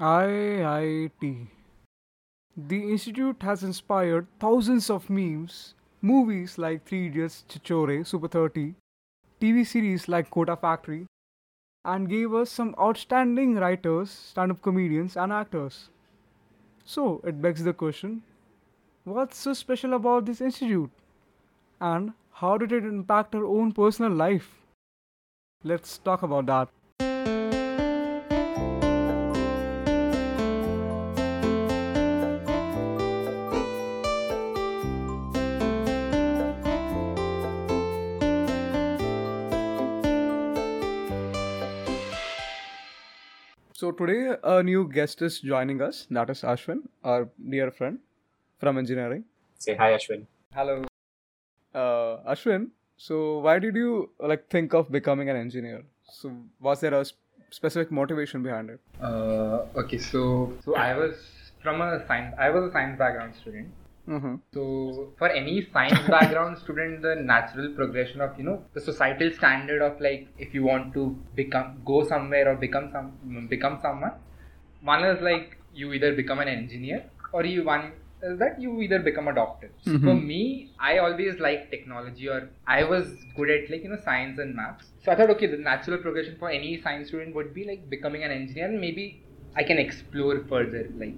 IIT. The institute has inspired thousands of memes, movies like Three Idiots, Chichore, Super 30, TV series like Kota Factory, and gave us some outstanding writers, stand up comedians, and actors. So it begs the question what's so special about this institute? And how did it impact our own personal life? Let's talk about that. Today a new guest is joining us. That is Ashwin, our dear friend from engineering. Say hi, Ashwin. Hello. Uh, Ashwin, so why did you like think of becoming an engineer? So was there a sp- specific motivation behind it? Uh, okay, so so I was from a science. I was a science background student. Mm-hmm. So for any science background student, the natural progression of you know the societal standard of like if you want to become go somewhere or become some become someone, one is like you either become an engineer or you one is that you either become a doctor. So for Mhm. me, I always liked technology or I was good at like you know science and maths. So I thought okay, the natural progression for any science student would be like becoming an engineer and maybe I can explore further like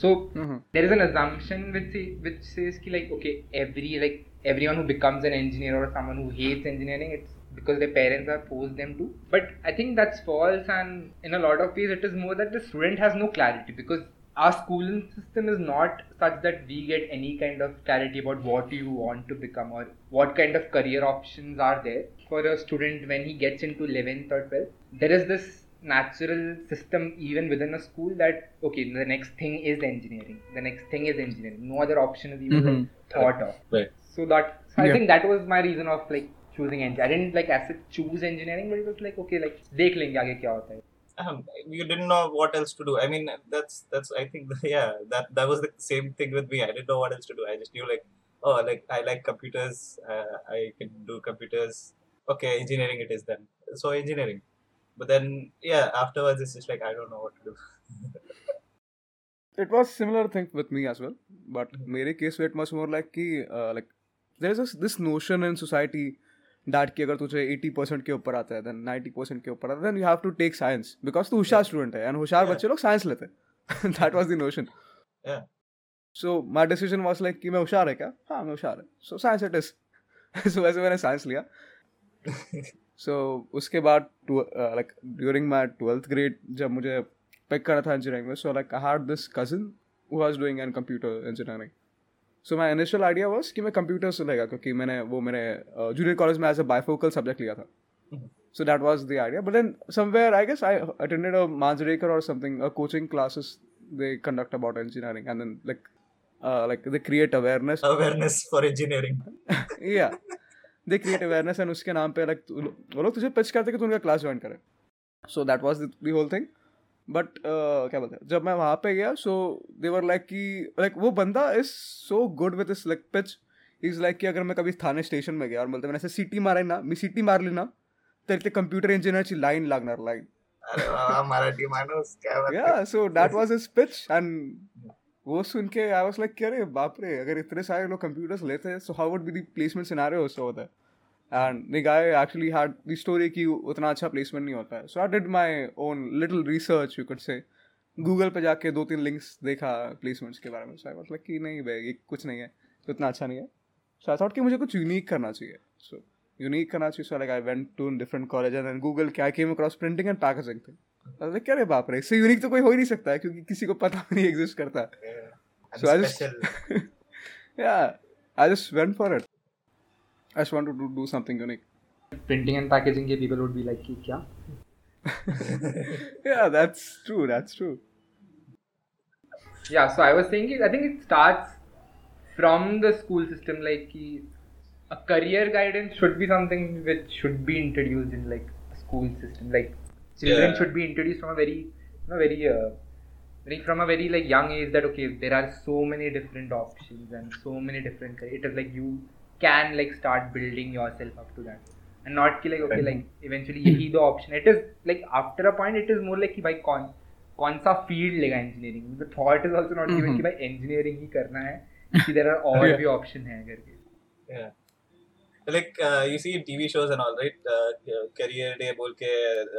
so Mm-hmm. there is an assumption which say, which says ki like okay every like everyone who becomes an engineer or someone who hates engineering it's because their parents have forced them to but i think that's false and in a lot of ways it is more that the student has no clarity because our schooling system is not such that we get any kind of clarity about what you want to become or what kind of career options are there for a student when he gets into 11th or 12th there is this natural system even within a school that okay the next thing is engineering the next thing is engineering no other option is even mm-hmm. thought of right. so that so yeah. i think that was my reason of like choosing engineering i didn't like as choose engineering but it was like okay like dekh lenge aage kya hota hai um, you didn't know what else to do. I mean, that's that's. I think yeah, that that was the same thing with me. I didn't know what else to do. I just knew like, oh, like I like computers. Uh, I can do computers. Okay, engineering it is then. So engineering. But then yeah, afterwards it's just like I don't know what to do. It was similar thing with me as well, but mm-hmm. मेरे case में it was more like कि uh, like there is this, this notion in society that कि अगर तुझे 80% के ऊपर आता है then 90% के ऊपर आता है then you have to take science because तू होशियार student है and होशियार बच्चे लोग science लेते हैं that was the notion Yeah. so my decision was like कि मैं होशियार है क्या हाँ मैं होशियार है so science it is so वैसे मैंने science लिया सो उसके बाद like during my twelfth grade जब मुझे पिक करना था इंजीनियरिंग में so like I heard this cousin was doing an computer engineering so my initial idea was कि मैं कंप्यूटर से लेगा क्योंकि मैंने वो मेरे जूनियर कॉलेज में एज अ बायफोकल सब्जेक्ट लिया था। So that was the idea but then somewhere I guess I attended a Manjrekar और something coaching classes they conduct about engineering and then like like they create awareness awareness for engineering या they create awareness and उसके नाम पे तु- वो लोग तुझे pitch करते कि तू उनका क्लास ज्वाइन करे। So that was the whole thing but क्या बोलते हैं? जब मैं वहाँ पे गया सो दे वर लाइक कि लाइक वो बंदा is so good with this like pitch is like कि अगर मैं कभी थाने स्टेशन में गया और बोलते मैंने ऐसे सीटी मारा ना मी सीटी मारली ना तर कंप्युटर इंजिनियरची लाईन लागणार लाईन मराठी माणूस yeah so that was his pitch and वो सुन के आई वाज लाइक कि अरे बाप रे अगर इतने सारे लोग कंप्यूटर्स लेते हैं so how would be the placement scenario उससे होता है। And the guy actually had the story कि उतना अच्छा प्लेसमेंट नहीं होता है। So I did my own little research you could say Google पे जाके दो तीन लिंक्स देखा प्लेसमेंट्स के बारे में। सो आई वाज लाइक कि नहीं भाई, ये कुछ नहीं है उतना अच्छा नहीं है। सो आई थॉट कि मुझे कुछ यूनिक करना चाहिए। सो यूनिक करना चाहिए। So like I went to different college and Google क्या came across printing and packaging thing अरे क्या रे बाप रे? इससे यूनिक तो कोई हो ही नहीं सकता है क्योंकि किसी को पता नहीं एग्जिस्ट करता। So I just yeah I just went for it I just want to do something unique printing and packaging के पीपल वुड बी लाइक कि क्या? Yeah that's true that's true yeah so I was saying I think it starts from the school system like कि a career guidance should be something which should be introduced in like school system like children Yeah. should be introduced from a very you know very uh, very from a very like young age that okay there are so many different options and so many different it is like you can like start building yourself up to that and not ki like okay like eventually यही the option it is like after a point it is more like कि भाई कौन कौन सा field लेगा engineering the thought is also not given Mhm. कि भाई engineering ही करना है कि देयर आर और. भी ऑप्शन है करके. Like uh, you see in TV shows and all, right? Uh, career day, के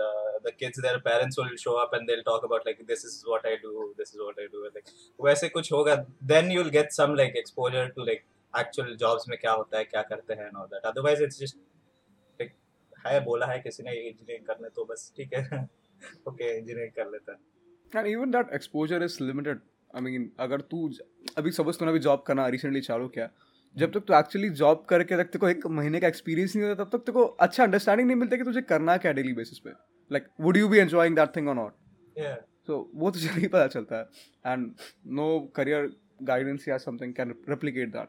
uh, the kids, their parents will show up and they'll talk about like this is what I do, this is what I do. Like वैसे कुछ होगा, then you'll get some like exposure to like actual jobs में क्या होता है, क्या करते हैं and all that. Otherwise, it's just like है बोला है किसी ने engineering करने तो बस ठीक है, okay engineering कर लेता है. And even that exposure is limited. I mean, अगर तू ज- अभी सपोज़ तूने अभी जॉब करना रिसेंटली चालू किया जब तक तू एक्चुअली जॉब करके तक तेरे को एक महीने का एक्सपीरियंस नहीं होता तब तक तेरे को अच्छा अंडरस्टैंडिंग नहीं मिलता कि तुझे करना क्या डेली बेसिस पे like would you be enjoying that thing और नॉट. सो वो तो जल्दी पता चलता है एंड नो करियर गाइडेंस या something can replicate that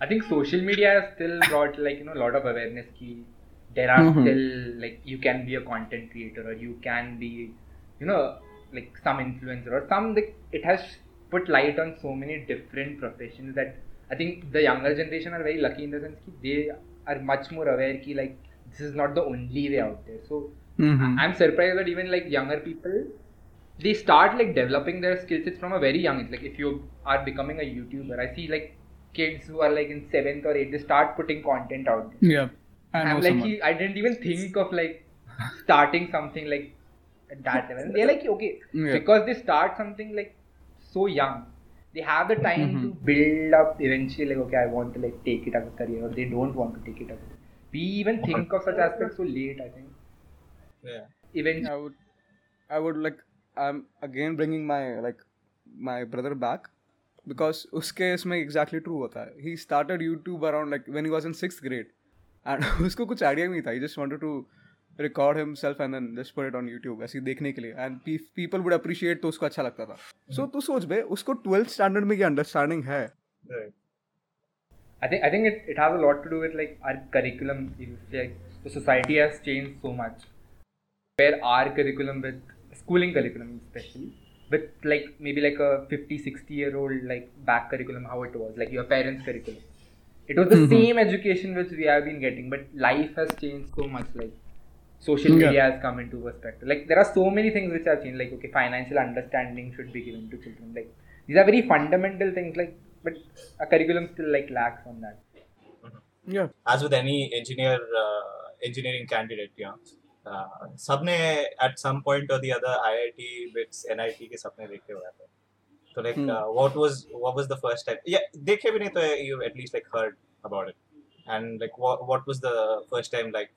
I think social media has still brought like you know a lot of awareness ki there are Mhm. still like you can be a content creator or you can be you know like some influencer or some like it has put light on so many different professions that I think the younger generation are very lucky in the sense ki they are much more aware ki like this is not the only way out there. So Mm-hmm. I'm surprised that even like younger people they start like developing their skill sets from a very young age. Like if you are becoming a YouTuber, I see like kids who are like in seventh or eighth, they start putting content out there. Yeah. I I'm like, he, I didn't even think of like starting something like at that level. They're like, okay, Yeah. because they start something like so young, they have the time Mhm. to build up eventually. Like, okay, I want to like take it as a career, or they don't want to take it as a career. We even think of such aspects so late. I think Yeah. eventually. I would, I would like, I'm again bringing my like my brother back because उसके इसमें exactly true होता है. He started YouTube around like when he was in sixth grade, and उसको कुछ idea नहीं था. He just wanted to record himself and then just put it on YouTube ऐसे देखने के लिए and pe- people would appreciate तो उसको अच्छा लगता था. So तू सोच बे उसको 12th standard में ये understanding है. I think I think it, it has a lot to do with like our curriculum. Like the society has changed so much. Where our curriculum with schooling curriculum especially with like maybe like a 50 60 year old like back curriculum how it was like your parents curriculum it was the Mhm. same education which we have been getting but life has changed so much like social Yeah. media has come into perspective like there are so many things which have changed like okay financial understanding should be given to children like these are very fundamental things like but a curriculum still like lacks on that Yeah. as with any engineer uh, engineering candidate you know uh, सबने at some point or the other IIT bits NIT के सपने देखे हुए थे तो like Hmm. uh, what was what was the first time yeah देखे भी नहीं तो you at least like heard about it and like what what was the first time like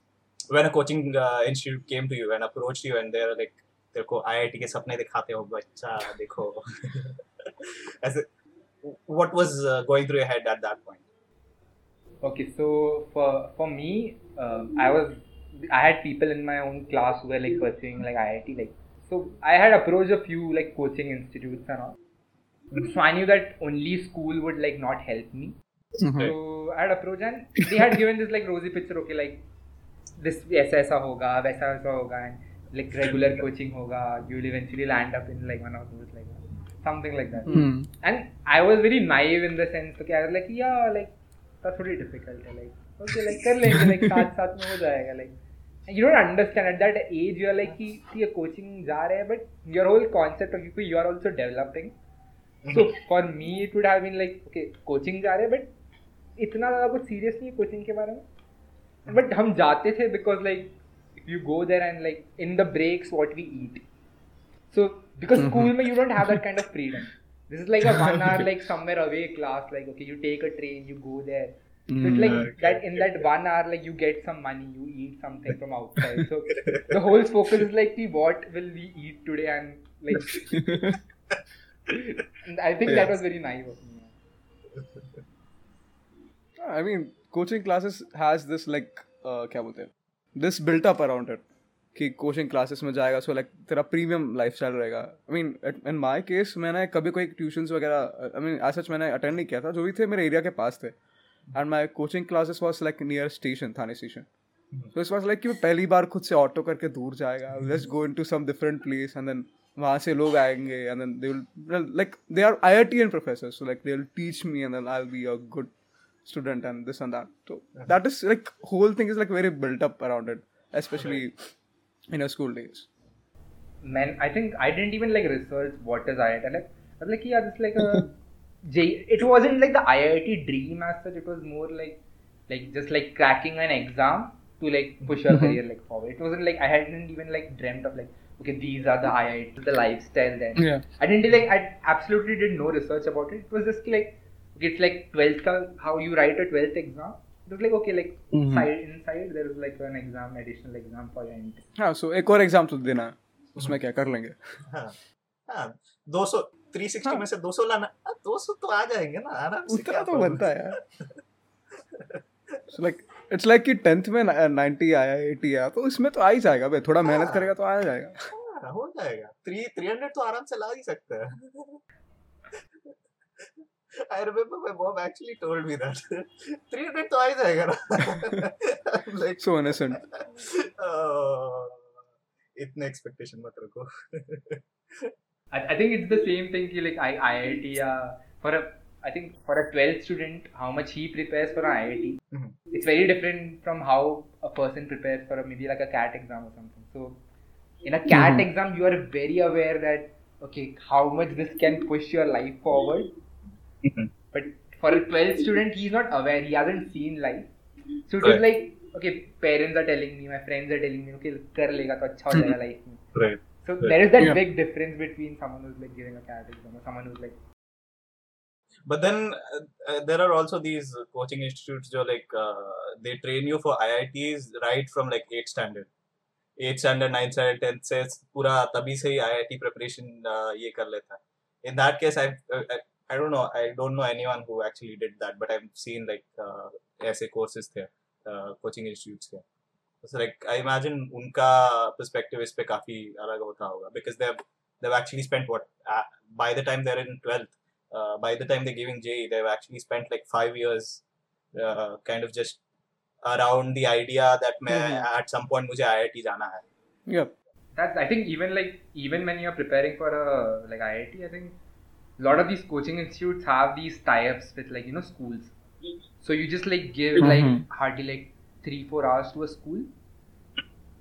when a coaching uh, institute came to you and approached you and they're like तेरे को IIT के सपने दिखाते हो बच्चा देखो ऐसे what was uh, going through your head at that point Okay, so for for me, um, I was I had people in my own class who were like pursuing like IIT, like so I had approached a few like coaching institutes and all. So I knew that only school would like not help me. Mhm. So I had approached and they had given this like rosy picture. Okay, like this ऐसा ऐसा होगा वैसा वैसा होगा and like regular coaching होगा you will eventually land up in like one of this like something like that and I was very naive in the sense तो क्या like या लाइक तो थोड़ी डिफ़िकल्ट है लाइक ओके लाइक कर लेंगे like साथ साथ में हो जाएगा like you don't understand at that age you are like कि ये कोचिंग जा रहे हैं but your whole concept of you are also developing so for me it would have been like okay coaching जा रहे हैं बट इतना ज़्यादा कुछ सीरियस नहीं है कोचिंग के बारे में? But हम जाते थे because like if you go there and like in the breaks what we eat. So because Mhm. school में you don't have that kind of freedom. This is like a one hour like somewhere away class. Like okay, you take a train, you go there. So it's like Mm. Okay, that in that one hour, like you get some money, you eat something from outside. So the whole focus is like, "Ki, what will we eat today? And like, and I think that Yes. was very naive of me. I mean, coaching classes has this uh, क्या बोलते हैं? This built up around it कि coaching classes में जाएगा so like तेरा premium lifestyle रहेगा। I mean in my case मैंने कभी कोई ट्यूशंस वगैरह आई मीन सच मैंने अटेंड नहीं किया था जो भी थे मेरे एरिया के पास थे। And my coaching classes was like near station Thane station तो इस वाज लाइक कि मैं पहली बार खुद से ऑटो करके दूर जाएगा। Let's go into some different place and then वहाँ से लोग आएँगे and then they will like they are IITian professor so like they will teach me and then I will be a good student and this and that. So that is like whole thing is like very built up around it, especially in your school days. man, I think I didn't even like research what is IIT. Like, I was like, yeah, this like a J. It wasn't like the IIT dream as such. It was more like, like just like cracking an exam to like push your Mm-hmm. career like forward. It wasn't like I hadn't even like dreamt of like, okay, these are the IIT, the lifestyle. Then Yeah. I didn't like. I absolutely did no research about it. It was just like, okay, it's like twelfth. ka- How you write a twelfth exam. It was like okay, like Mhm. side inside there is like an exam, additional exam for your entry. हाँ सो एक और exam तो देना है उसमें क्या कर लेंगे हाँ हाँ दो सौ थ्री सिक्सटी हाँ। में से दो सौ लाना दो सौ तो आ जाएँगे ना आराम से उतना तो बनता है यार सो लाइक इट्स लाइक कि टेंथ में नाइन्टी आया एटी आया तो इसमें तो आ ही जाएगा भाई थोड़ा मेहनत हाँ। करेगा तो आ जाएगा हाँ, हो जाएगा थ्री थ्री हंड्रेड तो आराम से ला ही सकता है I remember my mom actually told me that 300 तो आ ही जाएगा ना I'm like so innocent oh, इतने एक्सपेक्टेशन मत रखो I, I think it's the same thing ki, like I, IIT uh, for a I think for a 12th student how much he prepares for an IIT Mhm. it's very different from how a person prepares for a, maybe like a CAT exam or something so in a CAT Mhm. exam you are very aware that okay how much this can push your life forward but for a 12th student he's not aware he hasn't seen life so it is Right. like okay parents are telling me my friends are telling me okay कर लेगा तो अच्छा हो जाएगा life में right so Right. there is that Yeah. big difference between someone who's like giving a CAT exam or someone who's like but then uh, uh, there are also these uh, coaching institutes जो like uh, they train you for IITs right from like 8th standard 8th standard 9th standard 10th से पूरा तभी से ही IIT preparation uh, ये कर लेता है in that case I uh, I don't know. I don't know anyone who actually did that, but I've seen like uh, essay courses there, uh, coaching institutes there. So like I imagine unka perspective is pe काफी अलग because they've they've actually spent what uh, by the time they're in twelfth, uh, by the time they're giving J, they've actually spent like five years, uh, kind of just around the idea that mm-hmm. at some point mujhe IIT जाना hai. Yep. That's I think even like even when you're preparing for a like IIT, I think a lot of these coaching institutes have these tie-ups with like you know schools. So you just like give Mhm. like hardly like three four hours to a school,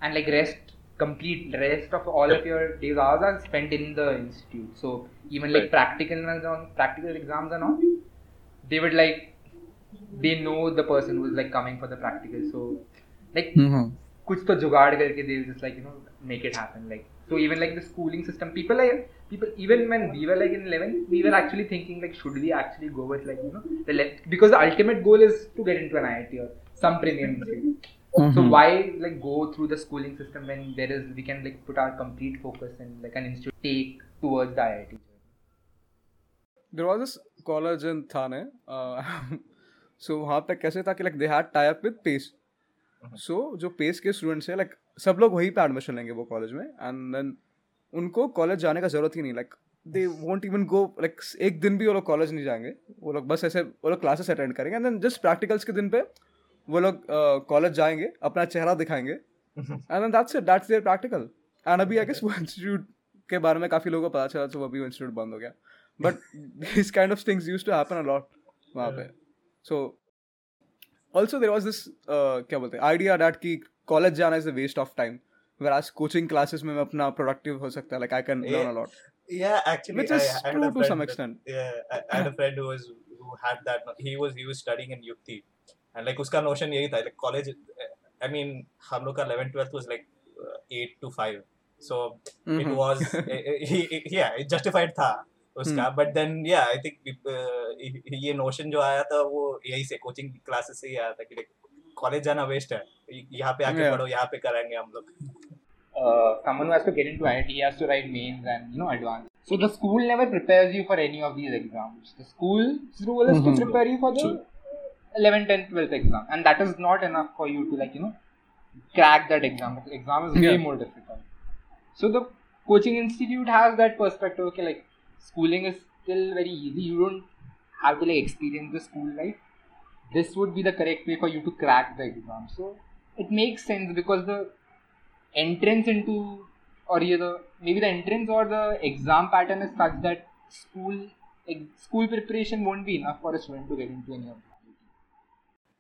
and like rest complete rest of all of your days hours are spent in the institute. So even like Right. practical and all- practical exams and all, they would like they know the person who's like coming for the practical. So like Mm-hmm. कुछ तो जुगाड़ करके they will just like you know make it happen like so even like the schooling system people like people even when we were like in 11 we were actually thinking like should we actually go with like you know the le- because the ultimate goal is to get into an IIT or some premium institute so Mhm. why like go through the schooling system when there is we can like put our complete focus and like an institute take towards the IIT there was this college in Thane. Uh, so वहाँ पे कैसे था कि like they had tie up with PACE. So जो pace के students हैं like सब लोग वहीं पे एडमिशन लेंगे वो कॉलेज में एंड देन उनको कॉलेज जाने का ज़रूरत ही नहीं like they won't even go like एक दिन भी वो लोग कॉलेज नहीं जाएँगे वो लोग बस ऐसे वो लोग क्लासेस अटेंड करेंगे एंड देन जस्ट प्रैक्टिकल्स के दिन पे वो लोग कॉलेज uh, जाएँगे अपना चेहरा दिखाएँगे and then that's it that's their practical and अभी आई गेस वो इंस्टीट्यूट के बारे में काफ़ी लोगों को पता चला तो वो अभी इंस्टीट्यूट बंद हो गया. But this kind of things use to happen a lot वहाँ पे. So also there was this क्या बोलते हैं आइडिया डैट कि कॉलेज जाना is a waste of time where आज कोचिंग क्लासेस में मैं अपना प्रोडक्टिव हो सकता है like I can learn a lot Yeah, actually, Which is I had true a to friend some that- extent. Yeah, I, I had a friend who was who had that. He was he was studying in Yukti, and like उसका notion यही था like college. I mean, हम लोग का 11 12th was like uh, eight to five, so mm-hmm. it Mhm. was eh, eh, he, he- yeah it justified था उसका Hmm. but then yeah I think uh, ये notion जो आया था वो यही से coaching classes से ही आया था कि कॉलेज जाना वेस्ट है यहाँ पे आके Yeah. पढ़ो यहाँ पे कराएँगे हम लोग uh, someone who has to get into IIT he has to write mains and you know advanced. So the school never prepares you for any of these exams. The school's role is Mhm. to prepare you for the 11th, 10th, 12th exam, and that is not enough for you to like you know crack that exam. The exam is way Yeah. more difficult. So the coaching institute has that perspective. Okay, like schooling is still very easy. You don't have to like experience the school life. This would be the correct way for you to crack the exam. So it makes sense because the entrance into or either maybe the entrance or the exam pattern is such that school school preparation won't be enough for a student to get into any of.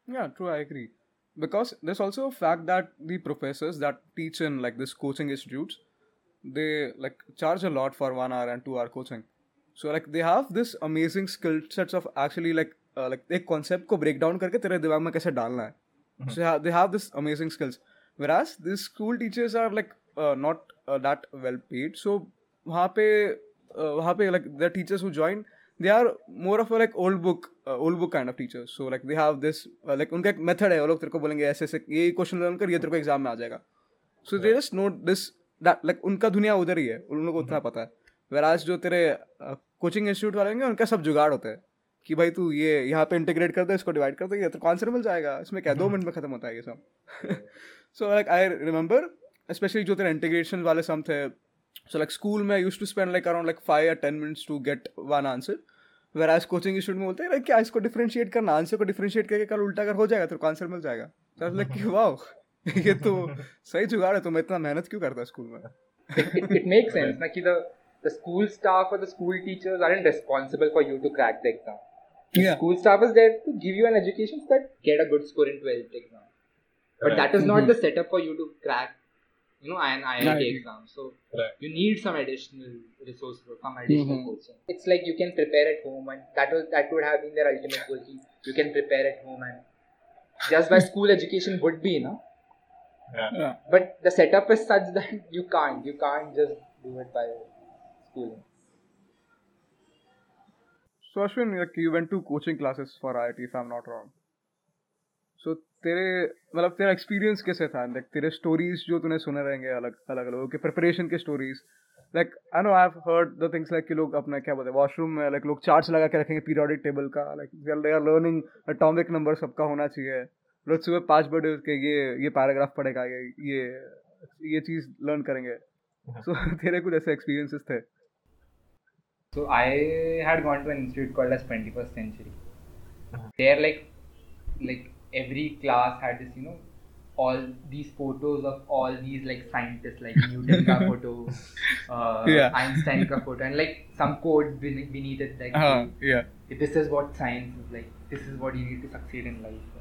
Yeah, true. I agree. Because there's also a fact that the professors that teach in like this coaching institutes, they like charge a lot for one hour and two hour coaching. So like they have this amazing skill sets of actually like uh, like एक concept को break down करके तेरे दिमाग में कैसे डालना है. So yeah, they have this amazing skills. Whereas these school teachers are like uh, not uh, that well paid. So वहाँ पे uh, वहाँ पे like the teachers who join they are more of a like old book uh, old book kind of teachers. So like they have this uh, like उनका एक method है वो लोग तेरे को बोलेंगे ऐसे ऐसे ये क्वेश्चन कर ये तेरे को एग्ज़ाम में आ जाएगा. So they just know this that like उनका दुनिया उधर ही है। उन लोगों को उतना पता है. Whereas जो तेरे कोचिंग इंस्टीट्यूट वाले होंगे उनका सब जुगाड़ होता है। कि भाई तू ये यहाँ पे इंटीग्रेट कर दे इसको डिवाइड कर दे ये तो आंसर मिल जाएगा। इसमें क्या दो मिनट में खत्म होता है ये सब। So like I remember specially जो तेरे इंटीग्रेशन वाले सम थे। सो लाइक स्कूल में use to spend like around like five या ten minutes to get one answer whereas coaching institute में बोलते हैं क्या इसको डिफ्रेंशिएट करना आंसर को डिफ्रेंशिएट करके कल उल्टा कर हो जाएगा तो आंसर मिल जाएगा। लाइक वाह ये तो सही जुगाड़ है तो मैं इतना मेहनत क्यों करता स्कूल में it makes sense na ki the the school staff or the school teachers aren't responsible for you to crack the exam Yeah. school staff is there to give you an education so that get a good score in 12th exam. But Right. that is not the setup for you to crack, you know, an IIT Right. exam. So Right. you need some additional resources or some additional Mhm. coaching. It's like you can prepare at home, and that was that would have been their ultimate goal. ki You can prepare at home, and just by school education would be, no. Yeah. But the setup is such that you can't. You can't just do it by schooling. So Ashwin, like you went to coaching classes for IIT, if I'm not wrong. So तेरे मतलब तेरा experience कैसे था like तेरे stories जो तूने सुने रहेंगे अलग अलग अलग के प्रिपरेशन के stories like I know I have heard the things like कि लोग अपना क्या बोलते हैं वॉशरूम में लाइक लोग चार्ट्स लगा के रखेंगे पीरियोडिक टेबल का like they are learning atomic number सबका होना चाहिए रोज सुबह पाँच बजे उठ के ये ये पैराग्राफ पढ़ेगा ये ये ये चीज़ लर्न करेंगे सो तेरे कुछ ऐसे एक्सपीरियंसेस थे So I had gone to an institute called as 21st Century. There, like, like every class had this, you know, all these photos of all these like scientists, like Newton ka photo, uh, Yeah. Einstein ka photo, and like some quote beneath, beneath it, like, हाँ yeah this is what science is like. This is what you need to succeed in life,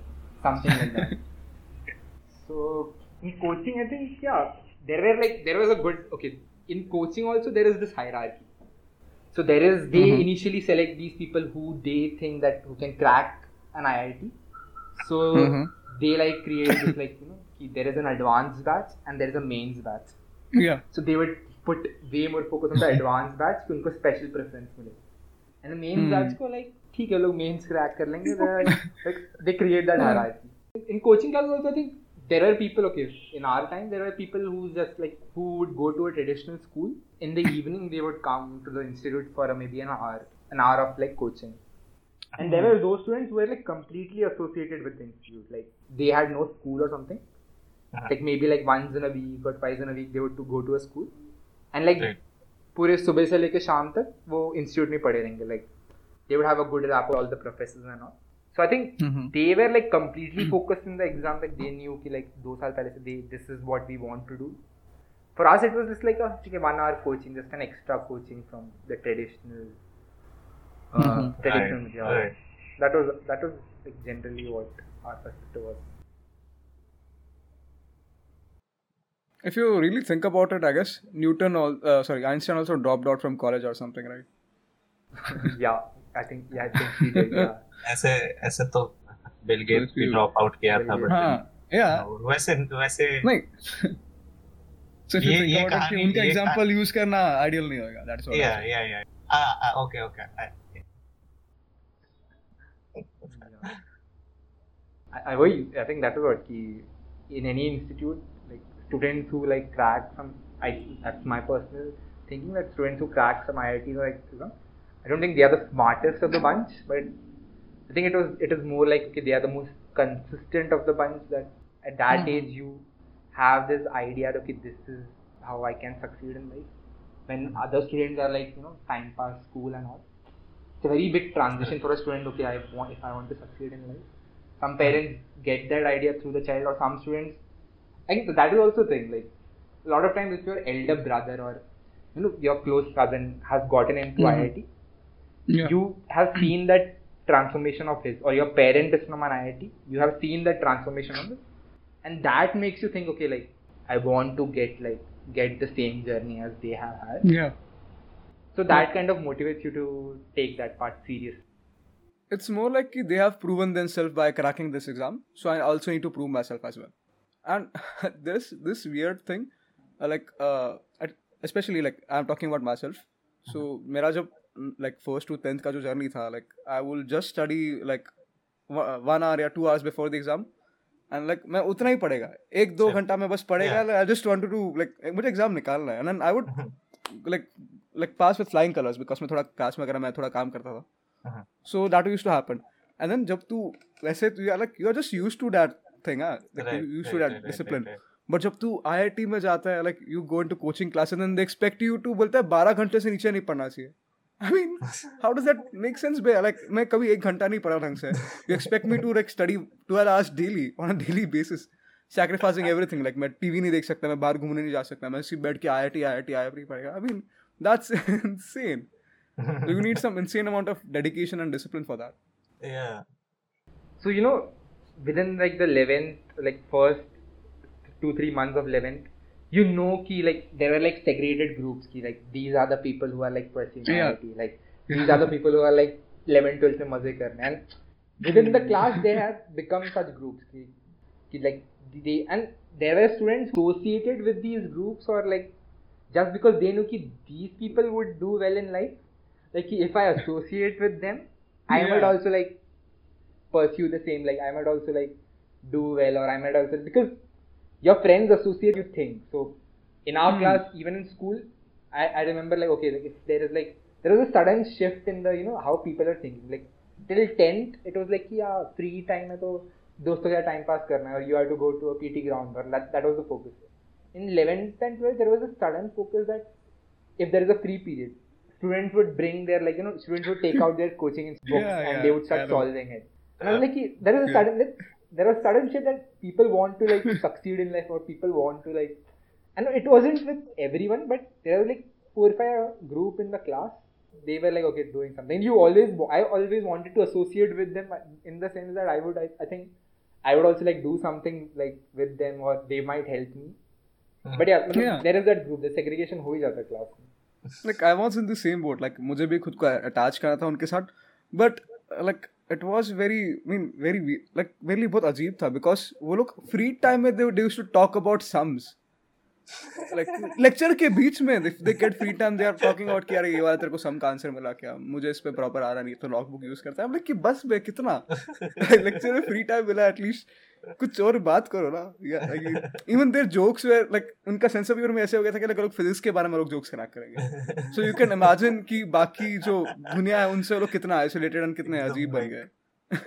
something like that. so in coaching, I think yeah, there were like there was a good okay. In coaching also there is this hierarchy. So there is they Mhm. initially select these people who they think that who can crack an IIT. So Mhm. they like create this like you know ki there is an advanced batch and there is a mains batch. yeah So they would put way more focus on the advanced batch कि उनको special preference मिले. And the mains Hmm. batch को like ठीक है लोग mains crack कर लेंगे they create that hierarchy. In coaching classes also I think there are people okay in our time there were people who just like who would go to a traditional school in the evening they would come to the institute for a, maybe an hour an hour of like coaching. And there were those students who were like completely associated with the institute like they had no school or something like maybe like once in a week or twice in a week they would to go to a school and like. पूरे सुबह से लेके शाम तक वो institute में पढ़े रहेंगे like they would have a good rapport with all the professors and all. So I think mm-hmm. they were like completely focused in the exam. Like they knew ki, like those are pehle they this is what we want to do. For us, it was just like a okay, one hour coaching, just an extra coaching from the traditional uh, mm-hmm. traditional right. Right. That was that was like generally what our perspective was. If you really think about it, I guess Newton, all, uh, sorry, Einstein also dropped out from college or something, right? yeah, Think yeah I think he did yeah ऐसे ऐसे तो Bill Gates भी drop out किया था but हाँ, yeah. वैसे वैसे नहीं. so if you ये- think about it, कि कहानी- उनका एग्जांपल यूज़ करना आइडियल नहीं होगा. That's what. या या या ah okay okay I- वही I think that is what कि in any institute like students who like crack some I that's my personal thinking that students who crack some IITs or like you know, I don't think they are the smartest of the bunch but I think it was it is more like okay they are the most consistent of the bunch that at that Mhm. age you have this idea that okay this is how I can succeed in life when other students are like you know time pass school and all it's a very big transition for a student okay I want if I want to succeed in life some parents get that idea through the child or some students I think that is also a thing like a lot of times if your elder brother or you know your close cousin has gotten into Mhm. IIT Yeah. you have seen that transformation of his or your parent is from an IIT you have seen that transformation of it and that makes you think okay like I want to get like get the same journey as they have had. Yeah. So that kind of motivates you to take that part serious. It's more like ki they have proven themselves by cracking this exam, so I also need to prove myself as well. And this this weird thing, uh, like uh, at, especially like I'm talking about myself. So मेरा जब like first to tenth का जो journey था, like I will just study like one hour या two hours before the exam and like मैं उतना ही पढ़ेगा। एक दो घंटा में बस पढ़ेगा I just want to do like मुझे एग्ज़ाम निकालना है। And I would like like pass with flying colours because मैं थोड़ा क्लास में अगर मैं थोड़ा काम करता था. So that use to happen and then जब तू वैसे तू like you are just use to that thing use to that discipline. But जब तू आईआईटी में जाता है like you go into coaching classes and they expect you to बोलता है बारह घंटे से नीचे नहीं पढ़ना चाहिए। I mean how does that make sense bay like मैं कभी एक घंटा नहीं पढ़ा ढंग से you expect me to like study twelve hours daily on a daily basis sacrificing everything like मैं टीवी नहीं देख सकता मैं बाहर घूमने नहीं जा सकता मैं सिर्फ बैठ के आई I T I I T I पढ़ेगा I mean that's insane you need some insane amount of dedication and discipline for that yeah. So you know, within like the eleventh, like first two three months of eleventh, you know ki like there are like segregated groups ki like these are the people who are like pursuing Yeah. IIT, like these are the people who are like 11 12 में मजे करने and within the class they have become such groups ki, ki like they and there were students associated with these groups or like just because they knew ki these people would do well in life like ki if I associate with them I might Yeah. also like pursue the same like i might also like do well or i might also because your friends associate you think so in our Hmm. class even in school I, I remember like okay like if there is like there was a sudden shift in the you know how people are thinking like till 10th it was like yeah free time है तो दोस्तों के साथ time pass करना है or you have to go to a PT ground or that, that was the focus in 11th and 12th there was a sudden focus that if there is a free period students would bring their like you know students would take out their coaching books Yeah, and yeah, they would I start know. solving it and I was like, there is a Yeah. sudden, like, there was sudden shit that people want to like succeed in life, or people want to like. I know it wasn't with everyone, but there was like four or five group in the class. They were like, okay, doing something. You always, I always wanted to associate with them in the sense that I would, I, I think, I would also like do something like with them, or they might help me. Hmm. But yeah, मतलब Yeah. there is that group. The segregation हो ही जाता है class में. like I was in the same boat like मुझे भी खुद को attach करना था उनके साथ but like it was very mean very like very बहुत अजीब था बिकॉज़ वो लोग फ्री टाइम में they use to talk about sums lecture के बीच में they get free time they are talking out किया ये वाला तेरे को सम का आंसर मिला क्या? मुझे इस पर प्रॉपर आ रहा नहीं तो लॉक बुक यूज़ करता है. कि बस बे कितना? लेक्चर में फ्री टाइम मिला एटलीस्ट कुछ और बात करो ना। Even their jokes were like उनका सेंस ऑफ़ ह्यूमर में ऐसे हो गया था कि लोग फिजिक्स के बारे में लोग जोक्स क्रैक करेंगे। सो यू कैन इमेजिन कि बाकी जो दुनिया है उनसे लोग कितना आइसोलेटेड एंड कितने अजीब बन गए।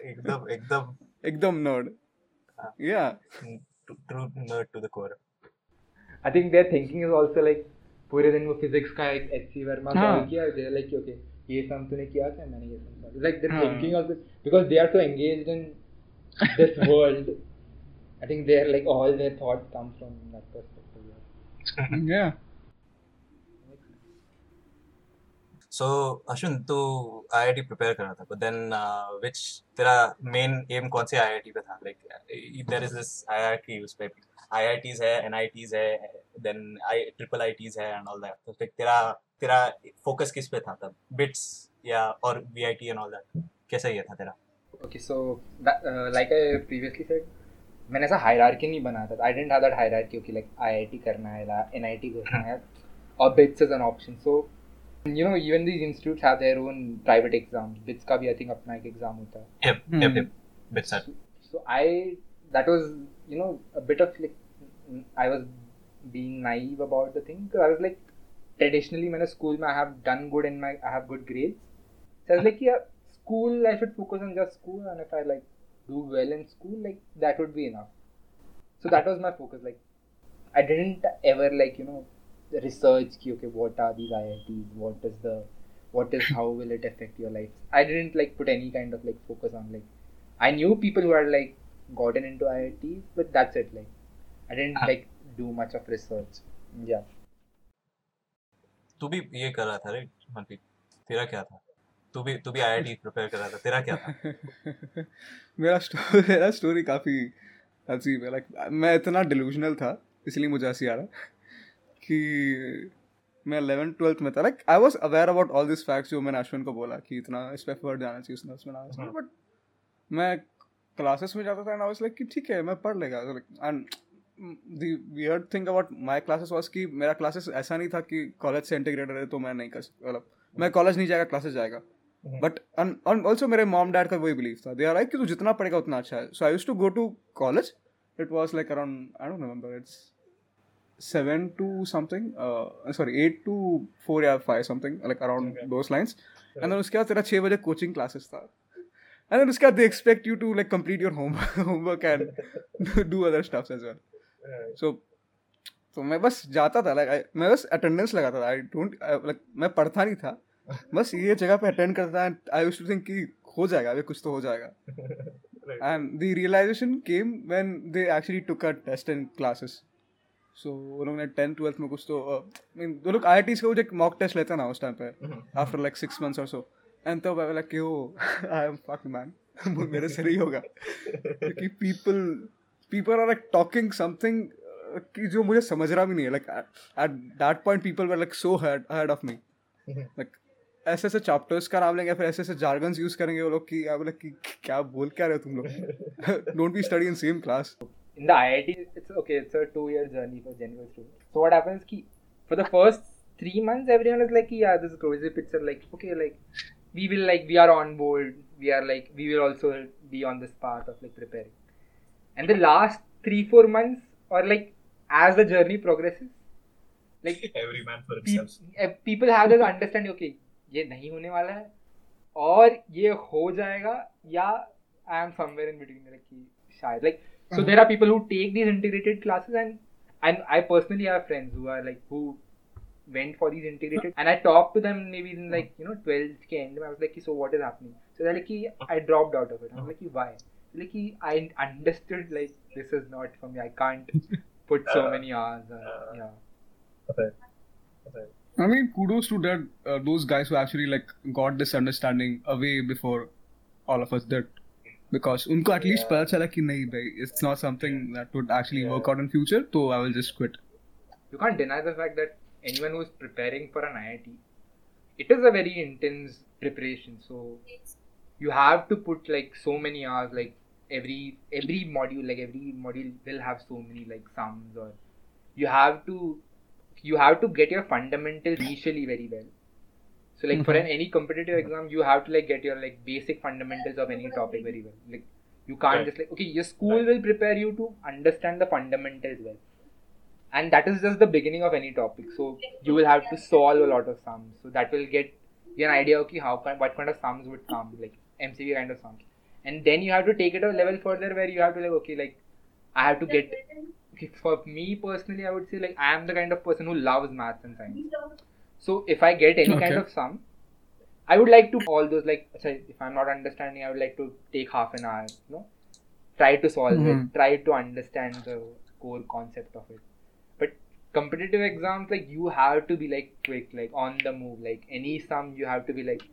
एकदम एकदम। एकदम nerd yeah true nerd to the core I think their thinking is also like पूरे दिन वो फिजिक्स का एक एच सी वर्मा हाँ. सॉल्व किया दे लाइक ओके ये सम तूने किया क्या? मैंने ये सम लाइक देयर हाँ. Thinking also because they are so engaged in this world I think they are like all their thoughts come from that perspective या सो तू आईआईटी प्रिपेयर कर रहा था बट देन व्हिच तेरा main aim कौन से IIT पे था? Like there is this IIT उस पे आईआईटीज है एनआईटीज है देन आई ट्रिपल आईटीज है एंड ऑल दैट तो like, तेरा तेरा फोकस किस पे था? तब बिट्स या और वीआईटी एंड ऑल दैट कैसा ये था तेरा? Okay, so that, uh, like I previously said, मैंने ऐसा हायरार्की नहीं बनाया था। I didn't have that hierarchy okay like IIT करना है ला एनआईटी करना है। और BITS is an option so you know even these institutes have their own private exam BITS का भी आई थिंक अपना एक एग्ज़ाम होता है। So I that was you know bit of like I was being naive about the thing I was like traditionally मैंने school में I have done good in my I have good grades like school I should focus on just school and if I like do well in school like that would be enough so that was my focus like I didn't ever like you know research ki, okay what are these IITs what is the what is how will it affect your life I didn't like put any kind of like focus on like I knew people who had like gotten into IITs, but that's it. Like, I didn't Ah. like do much of research. Yeah. तू भी ये कर रहा था right Manpreet तेरा क्या था तू भी तू भी आईआईटी प्रिपेयर कर रहा था तेरा क्या था मेरा स्टोरी मेरा स्टोरी काफ़ी अजीब है लाइक मैं इतना डिलूजनल था इसलिए मुझे हँसी आ रहा कि मैं 11 ट्वेल्थ में था like I was aware about all this facts जो मैंने अश्विन को बोला कि इतना इस पे एफर्ट जाना चाहिए उसने उसमें हाँ। बट मैं क्लासेस में जाता था एंड आई वाज लाइक कि ठीक है मैं पढ़ लेगा and the weird thing about my classes was कि मेरा क्लासेस ऐसा नहीं था कि कॉलेज से इंटीग्रेटेड है तो मैं नहीं कर सकता मतलब मैं कॉलेज नहीं जाएगा क्लासेस जाएगा हम्म। बट ऑल्सो मेरे मॉम डैड का वही बिलीव था दे आर लाइक कि तू जितना पढ़ेगा उतना अच्छा है so I use to go to college it was like around I don't remember it's seven to something uh sorry eight to four या five something like around Okay. those lines and then उसके बाद तेरा छः बजे coaching classes था and then उसके बाद they expect you to like complete your home homework and do other stuff as well Uh, so तो मैं बस जाता था लाइक मैं बस अटेंडेंस लगाता था आई डोंट लाइक मैं पढ़ता नहीं था बस ये जगह पे अटेंड करता है आई यूज्ड टू थिंक कि हो जाएगा अभी कुछ तो हो जाएगा। And the realization came when they actually took a test in classes. So उन्होंने टेंथ ट्वेल्थ में कुछ तो uh, I mean, वो लोग आई आई का वो जो मॉक टेस्ट लेते ना उस टाइम पे. आफ्टर लाइक सिक्स मंथ्स और सो एंड तो मैं like oh I am fuck man मेरे से नहीं होगा. क्योंकि people people are like talking something कि जो मुझे समझ रहा भी नहीं है. Like at that point people were like so head of me. Like ऐसे ऐसे चैप्टर्स का नाम लेंगे फिर ऐसे ऐसे जार्गन्स यूज़ करेंगे वो लोग कि आप लाइक कि क्या बोल क्या रहे हो तुम लोग don't be study in same class in the IIT, it's okay. It's a two-year journey for general students. So what happens? Ki, for the first three months, everyone is like, yeah, this is rosy picture. Like, okay, like we will like we are on board. We are like we will also be on this path of like preparing. And the last three four months, or like as the journey progresses, like Every man for himself. eh, people have this understanding. Okay, ये नहीं होने वाला है और ये हो जाएगा या I am somewhere in between like कि शायद like so there are people who take these integrated classes and and I personally have friends who are like who went for these integrated and I talked to them maybe in like you know 12th ke end I was like so what is happening so they're like I dropped out of it I was like why like I understood like this is not for me I can't put so Uh, many hours uh, uh, yeah. I mean, kudos to that uh, those guys who actually like got this understanding away before all of us did. Because उनको at least Yeah. पता चला कि नहीं भाई it's not something that would actually Yeah. work out in future तो I will just quit. you can't deny the fact that anyone who's preparing for an IIT, it is a very intense preparation. So you have to put like so many hours, like every every module, like every module will have so many like sums, or you have to you have to get your fundamentals initially very well. So like for mm-hmm. an, any competitive exam, you have to like get your like basic fundamentals of any topic very well. Like you can't Right. just like okay, your school Right. will prepare you to understand the fundamentals well and that is just the beginning of any topic so you will have to solve a lot of sums so that will get you an idea okay how kind what kind of sums would come like mcq kind of sums and then you have to take it a level further where you have to like okay like i have to get okay, for me personally i would say like i am the kind of person who loves maths and science. So if i get any kind of sum i would like to all those like sorry, if i'm not understanding i would like to take half an hour you know try to solve Mhm. it try to understand the core concept of it. But competitive exams like you have to be like quick like on the move like any sum you have to be like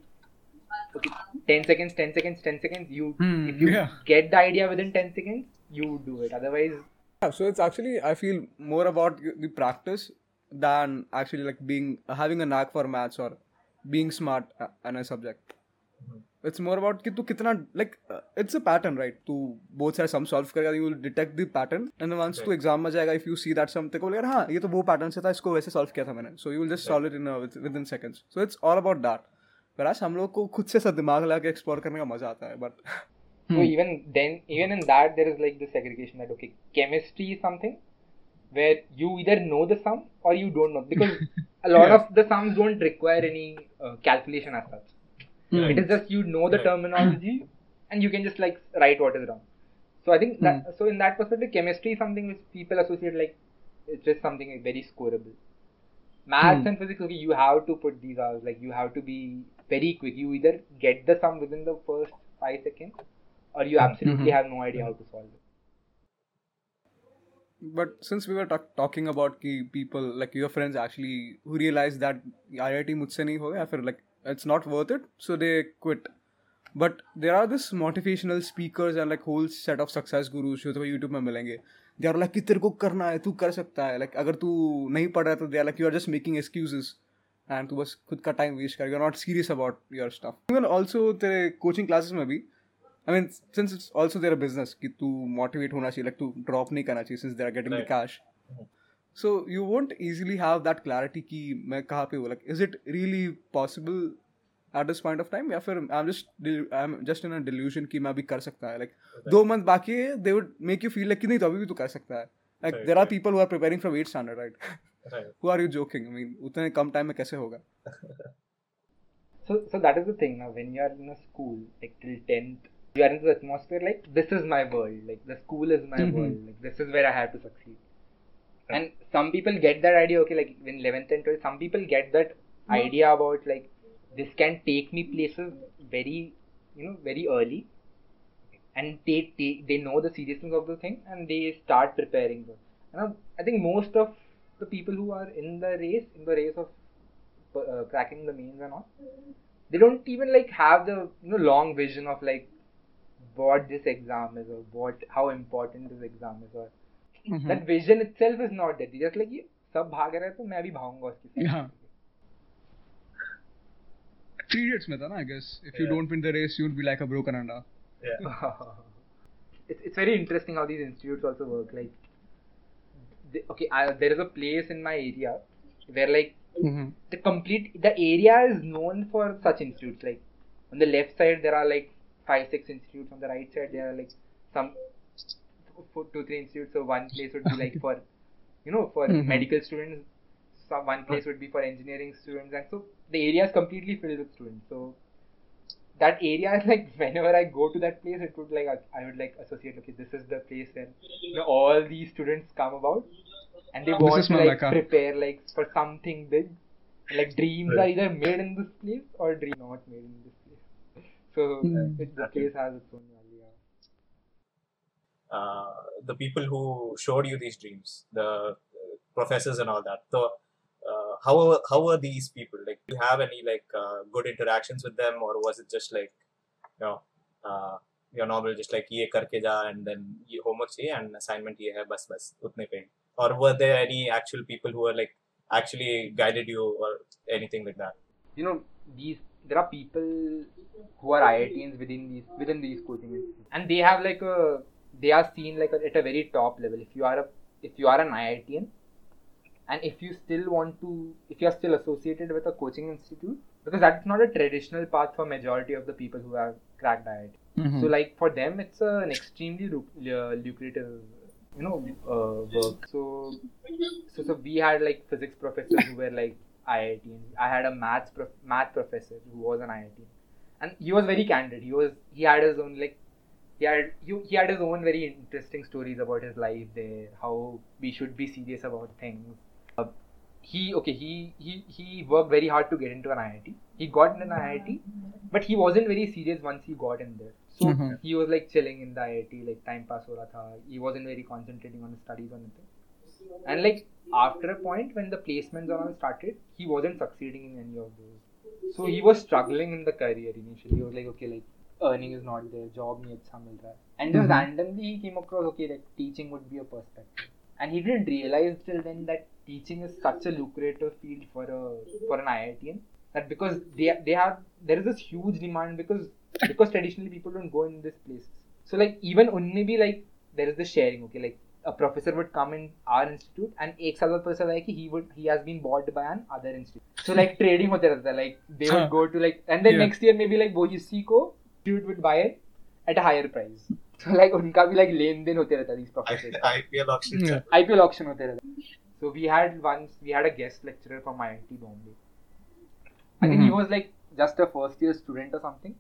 okay 10 seconds 10 seconds 10 seconds you Hmm, if you yeah. get the idea within 10 seconds you do it. Otherwise Yeah, so it's actually I feel more about the practice than actually like being having a knack for maths or being smart uh, in a subject. It's more about कि तू कितना like uh, it's a pattern right तू both sides sum solve करेगा you will detect the pattern and then once तू Right. exam में जाएगा if you see that sum तेरे को लगेगा हाँ ये तो वो pattern से था इसको वैसे solve किया था मैंने so you will just solve it in a, within seconds so it's all about that whereas हम लोग को खुद से सब दिमाग लगा के explore करने का मज़ा आता है but so even then even in that there is like the segregation that okay chemistry is something where you either know the sum or you don't know because a lot Yeah. of the sums don't require any uh, calculation as such Hmm. it is just you know the Right. terminology and you can just like write what is wrong so i think that so in that perspective chemistry is something which people associate like it's just something like very scoreable maths Hmm. and physics okay you have to put these hours like you have to be very quick you either get the sum within the first five seconds or you absolutely Mhm. have no idea how to solve it But since we were talk- talking about कि people like your friends actually who realize that IIT मुझसे नहीं होगा या फिर like it's not worth it, so they quit. But there are this motivational speakers and like whole set of success gurus जो तुम्हें YouTube में मिलेंगे दे are like कि तेरे को करना है तू कर सकता है लाइक अगर तू नहीं पढ़ रहा है तो they are like you are just making excuses and तू बस खुद का टाइम वेस्ट कर you are not serious about your stuff even also तेरे कोचिंग क्लासेस में भी I mean since it's also their business कि तू मोटिवेट होना चाहिए लाइक तू ड्रॉप नहीं करना चाहिए since they are getting the. Cash so you won't easily have that clarity कि मैं कहाँ पे हूँ like is it really possible at this point of time या फिर I'm just I'm just in a delusion कि मैं अभी कर सकता है like दो month बाकी है they would make you feel like कि नहीं तो अभी भी तू कर सकता है like Right, there are right. people who are preparing from 8th standard right Right. who are you joking I mean उतने कम टाइम में कैसे होगा So, so that is the thing now. When you are in a school, like till tenth, you are in the atmosphere like this is my world. Like the school is my Mhm. world. Like this is where I have to succeed. And some people get that idea. Okay, like in eleventh and twelfth, some people get that idea about like this can take me places very, you know, very early, and they they, they know the seriousness of the thing and they start preparing for. And I, I think most of the people who are in the race, in the race of uh, cracking the mains and all, they don't even like have the you know long vision of like what this exam is or what how important this exam is or Mhm. that vision itself is not there. They just like ये सब भाग रहे हैं तो मैं भी भागूंगा उसके साथ. Yeah. Three idiots में था ना I guess if you Yeah. don't win the race you'll be like a broken anda Yeah. it's, it's very interesting how these institutes also work. Like, they, okay, I, there is a place in my area where like mm-hmm. the complete the area is known for such institutes. Like on the left side there are like five six institutes. On the right side there are like some four, two three institutes. So one place would be like for you know for Mhm. medical students. Some one place would be for engineering students, and so the area is completely filled with students. So that area is like whenever I go to that place, it would like I, would like associate. Okay, this is the place where you know, all these students come about, and they This want to like prepare like for something big. Like dreams are either made in this place or dream not made in this place. So Hmm. it, the Okay. place has its own value. yeah. uh, the people who showed you these dreams, the uh, professors and all that. So, uh, how are- how are these people? Like, do you have any like uh, good interactions with them, or was it just like, you know, uh, your normal just like ये करके जा and then ये homework चाहिए and assignment ये है बस बस उतने पे or were there any actual people who were like actually guided you or anything like that? You know these there are people who are IITians within these within these coaching institutes, and they have like a they are seen like a, at a very top level. If you are a if you are an IITian, and if you still want to if you are still associated with a coaching institute, because that's not a traditional path for majority of the people who have cracked IIT. Mm-hmm. So like for them, it's an extremely luc- lucrative, you know, uh, work. So, so so we had like physics professors who were like IITians. I had a maths prof- math professor who was an IIT, and he was very candid. He was he had his own like he had he, he had his own very interesting stories about his life there. How we should be serious about things. Uh, he okay he he he worked very hard to get into an IIT. He got in an IIT, but he wasn't very serious once he got in there. So Mhm. he was like chilling in the IIT, like time pass ho raha tha. He wasn't very concentrating on his studies or anything. And like after a point when the placements and all started, he wasn't succeeding in any of those. So he was struggling in the career initially. He was like, okay, like earning is not there, job nahi acha mil raha. And just Mhm. randomly he came across, okay, like teaching would be a perspective. And he didn't realize till then that teaching is such a lucrative field for a for an IITian that because they they have there is this huge demand because because traditionally people don't go in this place. So like even only be like there is the sharing. Okay, like a professor would come in our institute and एक साल बाद पता चला है कि he would he has been bought by an other institute. So like trading होते रहता है like they would go to like and then Yeah. next year maybe like वो इसी को institute would buy it at a higher price. So like उनका भी like लेन then होते रहता है these professors. I, IPL auctions. Yeah. IPL auction होते रहता है. So we had once we had a guest lecturer from IIT Bombay. I think he Mhm. was like just a first year student or something.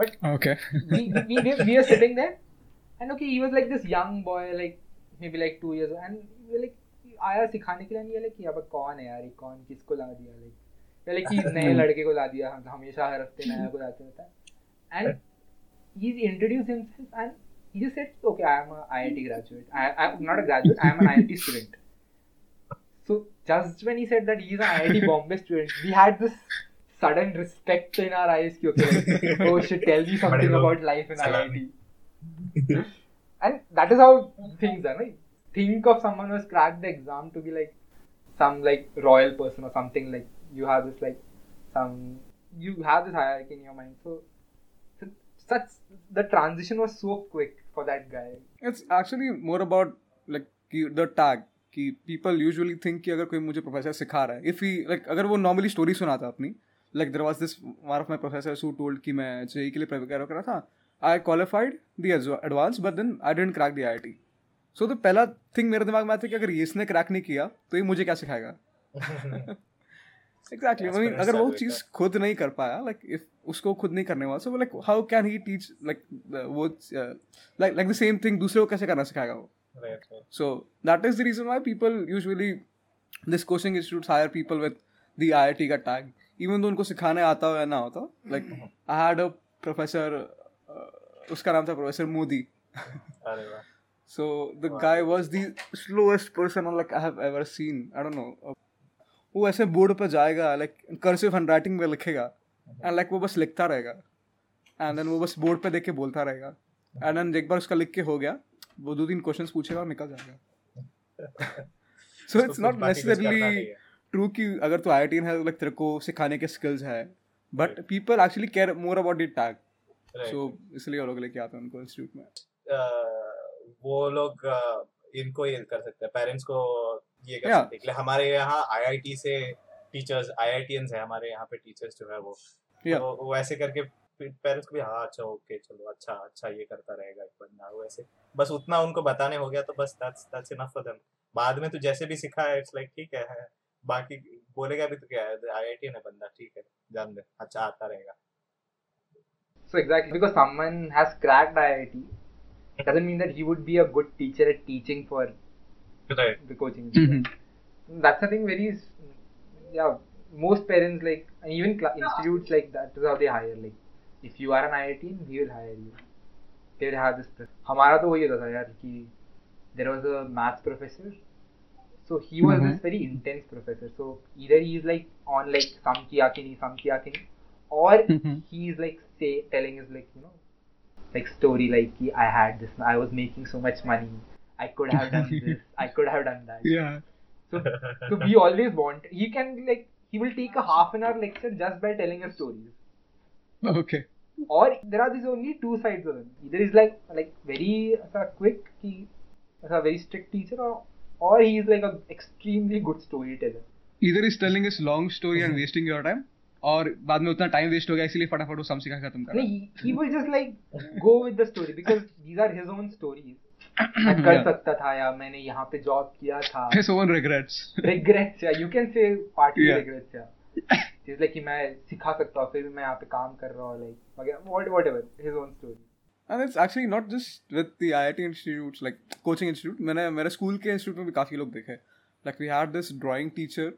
But okay we, we, we, we, we were sitting there and okay he was like this young boy like maybe like two years old and we were like आया सिखाने के लिए नहीं like अब कौन है यार ये कौन किसको ला दिया लाइक लाइक कि नए लड़के को ला दिया हम हमेशा हर हफ़्ते नया को लाते रहता है and he introduced himself and he just said okay I am a IIT graduate I, I'm not a graduate I am an IIT student so just when he said that he is an IIT Bombay student we had this sudden respect in our eyes ki, okay like, oh shit tell me something Bade log. about life in Salami. IIT and that is how things are right think of someone who's cracked the exam to be like some like royal person or something like you have this like some you have this hierarchy in your mind. So, such the transition was so quick for that guy. It's actually more about like the tag कि people usually think कि अगर कोई मुझे professor सिखा रहा है if he like अगर वो normally story सुनाता अपनी like there was this one of my professors who told कि मैं जेई के लिए प्रिपेयर कर रहा था I qualified the advanced but then I didn't crack the IIT सो तो पहला थिंग मेरे दिमाग में आता है कि अगर ये इसने क्रैक नहीं किया तो ये मुझे क्या सिखाएगा? एग्जैक्टली आई मीन अगर वो चीज़ खुद नहीं कर पाया लाइक इफ़ उसको खुद नहीं करने वाला so like how can he teach like वो like like the same thing दूसरे को कैसे करना सिखाएगा वो? So that is the reason why people usually this coaching institutes hire people with the IIT का टैग इवन तो उनको सिखाने आता हो या ना होता like I had a professor उसका नाम था professor Modi. So the wow. guy was the slowest person like I have ever seen. I don't know. वो ऐसे बोर्ड पर जाएगा लाइक कर्सिव हैंडराइटिंग में लिखेगा एंड लाइक वो बस लिखता रहेगा। एंड देन वो बस बोर्ड पे देख के बोलता रहेगा। एंड देन एक बार उसका लिख के हो गया। वो दो तीन क्वेश्चंस पूछेगा और निकल जाएगा। So it's not necessarily true कि अगर तो आई है लाइक तेरे को सिखाने के स्किल्स है। But people actually care more about it tag so इसलिए वो लोग लेके आते हैं उनको इंस्टीट्यूट में। वो लोग इनको ये कर सकते हैं। पेरेंट्स को ये कर सकते हैं हमारे यहाँ आईआईटी से टीचर्स आईआईटीएंस है हमारे यहाँ पे टीचर्स जो है वो। तो वो ऐसे करके पेरेंट्स को भी हाँ अच्छा ओके चलो अच्छा अच्छा ये करता रहेगा एक बंदा वो ऐसे। बस उतना उनको बताने हो गया तो बस that's that's enough for them बाद में तो जैसे भी सिखा है इट्स लाइक ठीक है, बाकी बोलेगा भी तो क्या है आईआईटी है बंदा ठीक है जान दे अच्छा आता रहेगा। so exactly because someone has cracked IIT doesn't mean that he would be a good teacher at teaching for right. the coaching. Mm-hmm. That's the thing. Very, yeah. Most parents like, and even cl- institutes like that is how they hire. Like, if you are an IIT, he will hire you. They will have this. हमारा तो वही होता था यार कि there was a maths professor. So he was mm-hmm. this very intense professor. So either he is like on like some किया कि नहीं, some किया कि नहीं, or mm-hmm. he is like say telling us like you know like story like I had this I was making so much money. I could have done this. I could have done that. Yeah. So so we always want he can like he will take a half an hour lecture just by telling us stories. Okay. Or there are these only two sides of him. Either he's like like very uh, quick he is a very strict teacher or or he is like a extremely good storyteller. Either he's telling us long story and wasting your time और बाद में उतना time waste हो गया इसलिए फटाफट वो सम खत्म कर। He will just like go with the story because these are his own stories मैं कर सकता था या मैंने यहाँ पे जॉब किया था। हिज ओन रिग्रेट्स रिग्रेट्स या you can say party regrets या। इज़ लाइक मैं सिखा सकता हूँ फिर मैं यहाँ पे काम कर रहा हूँ like what whatever his own story and it's actually not just with the IIT institutes like coaching institute मैंने मेरे स्कूल के इंस्टीट्यूट में भी काफ़ी लोग देखे। Like we had this drawing teacher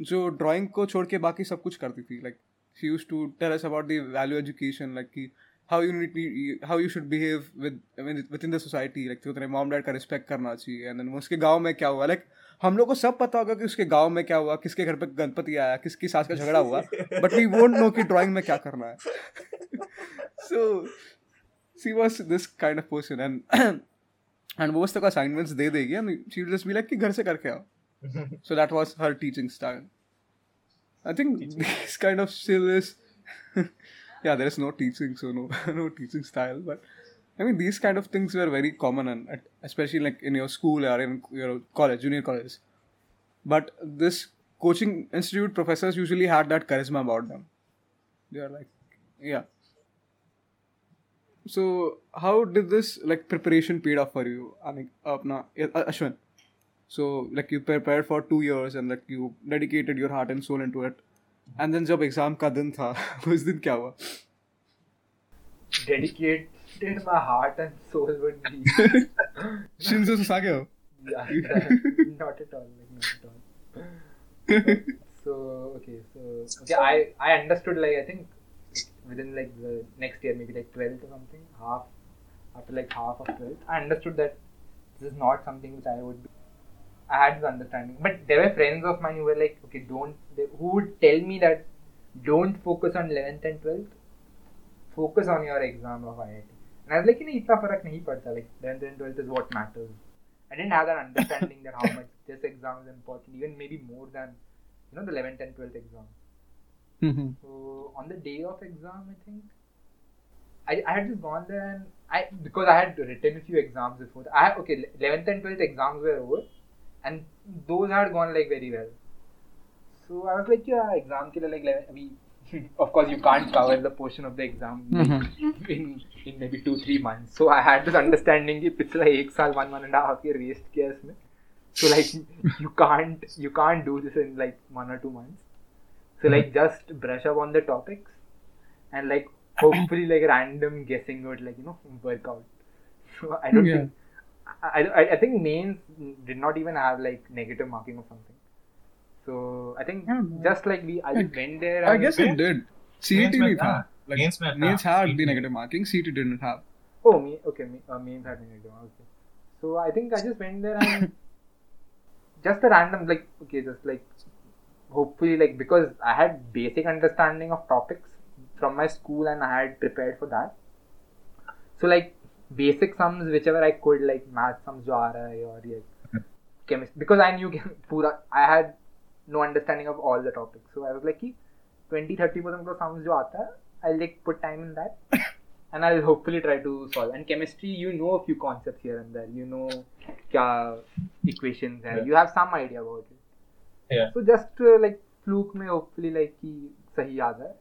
जो ड्राइंग को छोड़ के बाकी सब कुछ करती थी like she use to tell us about the value education like कि how you how you should behave with with in the society like तो तेरे मॉम डैड का रिस्पेक्ट करना चाहिए एंड देन उसके गाँव में क्या हुआ लाइक हम लोग को सब पता होगा कि उसके गाँव में क्या हुआ, किसके घर पे गणपति आया, किसकी सास का झगड़ा हुआ बट वी वोंट नो कि ड्राइंग में क्या करना है। So she was this kind of person and and वो उस तक असाइनमेंट्स दे देगी and she just be like कि घर से करके आओ। So that was her teaching style. I think teaching. this kind of still is. yeah, there is no teaching, so no no teaching style. But I mean, these kind of things were very common, and especially like in your school or in your college, junior college. But this coaching institute professors usually had that charisma about them. They are like, yeah. So how did this like preparation paid off for you? I mean, uh, Ashwin So like you prepared for two years and like you dedicated your heart and soul into it. And then जब exam का दिन था उस दिन क्या हुआ? Dedicated my heart and soul would be. Shinzo Sasage हो? Yeah, not at all. Like not at all. so okay, so okay, I I understood like I think within like the next year maybe like 12th or something half after like half of 12th I understood that this is not something which I would do I had this understanding. But there were friends of mine who were like, okay, don't, they, who would tell me that don't focus on 11th and 12th, focus on your exam of IIT. And I was like, you know, itna farak nahi padta. Like 11th and 12th is what matters. I didn't have that understanding that how much this exam is important, even maybe more than you know the 11th and 12th exam. Mm-hmm. So on the day of exam, I think I, I had just gone there and I because I had written a few exams before. I okay, 11th and 12th exams were over, and those had gone like very well. So I was like, yeah, exam ke liye, like 11, we of course you can't cover the portion of the exam Mm-hmm. in in maybe two three months. So I had this understanding कि पिछला एक साल one one and a half year waste किया इसमें. So like you can't you can't do this in like one or two months. So like just brush up on the topics and like hopefully like random guessing would like you know work out. So I don't Yeah. think I, I, think mains did not even have like negative marking or something. So I think just like we, I went there. I guess it did. CET we have. Like, mains, had the negative marking. CET didn't have. Oh, me. Okay, me, uh, mains had negative. Okay. So I think I just went there and just a random like okay, just like hopefully like because I had basic understanding of topics from my school and I had prepared for that. So like basic sums whichever I could like math sums जो आ रहा है और ये chemistry because I knew पूरा I had no understanding of all the topics. So I was like कि 20 30 percent का sums जो आता है I'll like put time in that and I'll hopefully try to solve. And chemistry, you know a few concepts here and there. You know क्या equations है. Yeah. You have some idea about it. Yeah. So just uh, like fluke में hopefully like कि सही याद है.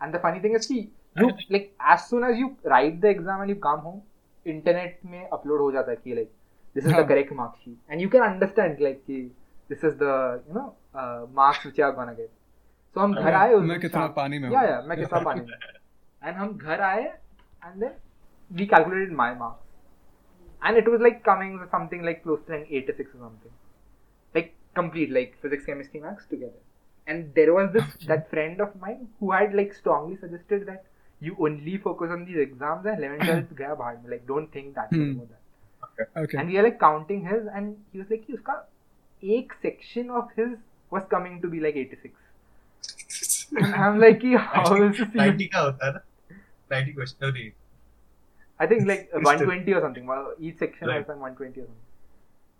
and the funny thing is कि you like as soon as you write the exam and you come home, internet में upload हो जाता है कि like this is the correct marks he and you can understand like कि this is the you know marks which are gonna get so हम घर आए मैं कितना पानी में या या मैं कितना पानी में एंड हम घर आए and then we calculated my marks and it was like coming something like close to 86 or something. Like complete like physics chemistry maths together. And there was this that friend of mine who had like strongly suggested that you only focus on these exams and 11 12 grab bahar like don't think that hmm. about that okay. okay. And we are like counting his and he was like uska ek section of his was coming to be like 86 i'm like ki how 90, is this 90 90 question i think like 120 or something each section right. was like 120 or something.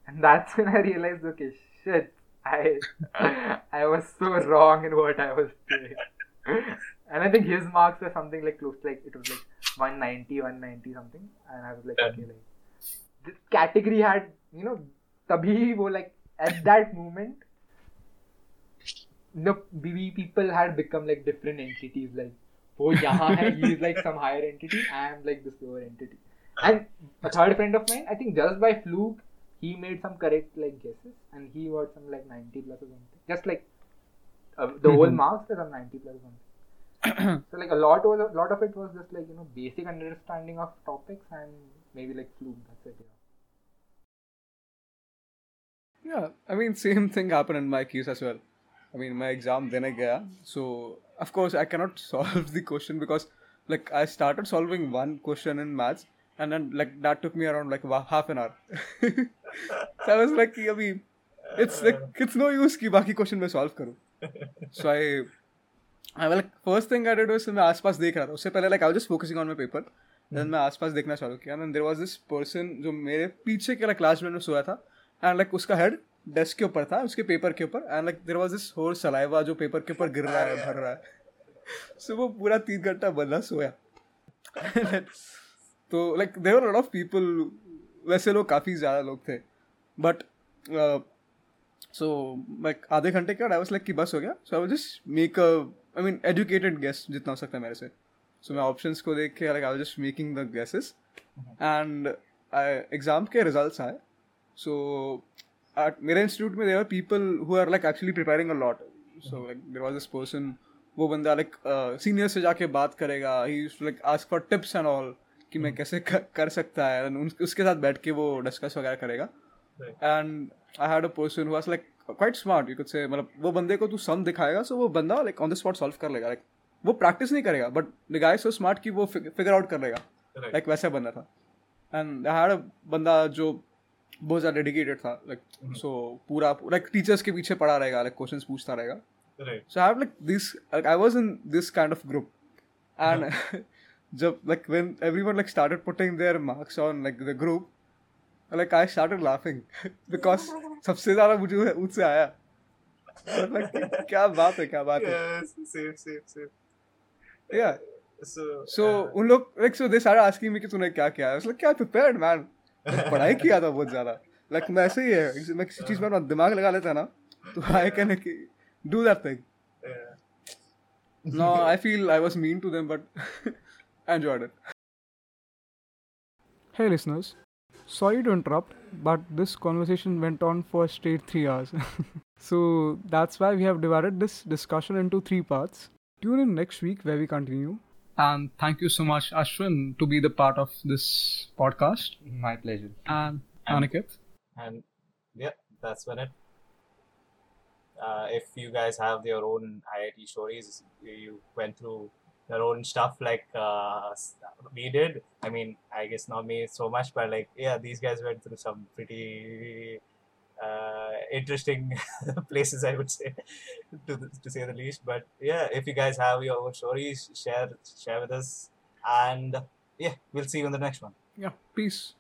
And that's when i realized okay shit i i was so wrong in what i was doing and I think his marks were something like close to like it was like 190, 190 something, and I was like, okay, like this category had you know, tabhi wo like at that moment, the BB people had become like different entities. Like, wo yahan hai, he is like some higher entity, I am like this lower entity. And a third friend of mine, I think just by fluke, he made some correct like guesses, and he got some like 90 plus or something. Just like uh, the mm-hmm. whole marks were some 90 plus or something. so like a lot was a lot of it was just like you know basic understanding of topics and maybe like fluke that's it yeah. Yeah i mean same thing happened in my case as well. I mean my exam then i gaya so of course i cannot solve the question because like i started solving one question in maths and then like that took me around like half an hour. So i was like abhi, it's like it's no use ki baki question mein solve karu. So i Was like, first thing I did was मैं आसपास देख रहा था. उससे पहले, I was just focusing on my paper. Then मैं आसपास देखना चालू किया. Then there was this person जो मेरे पीछे के like क्लास में सोया था. एंड लाइक उसका हेड डेस्क के ऊपर था उसके पेपर के ऊपर and like there was this whole saliva जो पेपर के ऊपर गिर रहा है भर रहा है सो वो पूरा तीन घंटा बंदा सोया तो like there lot of people वैसे लोग काफ़ी ज़्यादा लोग थे बट सो लाइक आधे घंटे के आई वाज लाइक कि बस हो गया so I was just make a I mean educated guess जितना हो सकता है मेरे से। सो मैं ऑप्शंस को देख के like I just making the guesses and exam के रिजल्ट्स आए। So at मेरे इंस्टीट्यूट में there were people who are like actually preparing a lot. So like there was this person वो बंदा लाइक सीनियर से जाके बात करेगा। He used to like ask for tips and all कि मैं कैसे कर, कर सकता है। उसके साथ बैठ के वो डिस्कस वगैरह करेगा। And I had a person who was like quite smart you could say मतलब वो बंदे को तू सम दिखाएगा सो वो बंदा like on the spot solve कर लेगा. लाइक वो प्रैक्टिस नहीं करेगा but the guy so smart कि वो फिगर आउट कर लेगा. लाइक वैसा बंदा था. एंड आई अ बंदा जो बहुत ज़्यादा डेडिकेटेड था लाइक सो पूरा लाइक टीचर्स के पीछे पड़ा रहेगा लाइक क्वेश्चंस पूछता रहेगा. Right. So I have like this, like I was in this kind of group, and जब like when everyone like started putting their marks on like the group, like I started laughing. Because सबसे ज़्यादा मुझे उससे आया। मतलब क्या बात है क्या बात है। सो उन लोग लाइक सो दे सारे आस्किंग मी कि तूने क्या किया? है मतलब क्या प्रिपेयर्ड मैन पढ़ाई किया था बहुत ज़्यादा। लाइक मैं ऐसे ही है मैं किसी चीज़ में अपना दिमाग लगा लेता ना तो I can do that thing no I feel I was mean to them but enjoyed it hey listeners sorry to interrupt but this conversation went on for straight three hours. so that's why we have divided this discussion into three parts. Tune in next week where we continue. And thank you so much, Ashwin, to be the part of this podcast. My pleasure. And And- Aniket. and yeah, that's when it. Uh, if you guys have your own IIT stories, you went through your own stuff like uh, we did. I mean, I guess not me so much, but like yeah, these guys went through some pretty uh, interesting places, I would say, to the, to say the least. But yeah, if you guys have your own stories, share share with us, and yeah, we'll see you in the next one. Yeah, peace.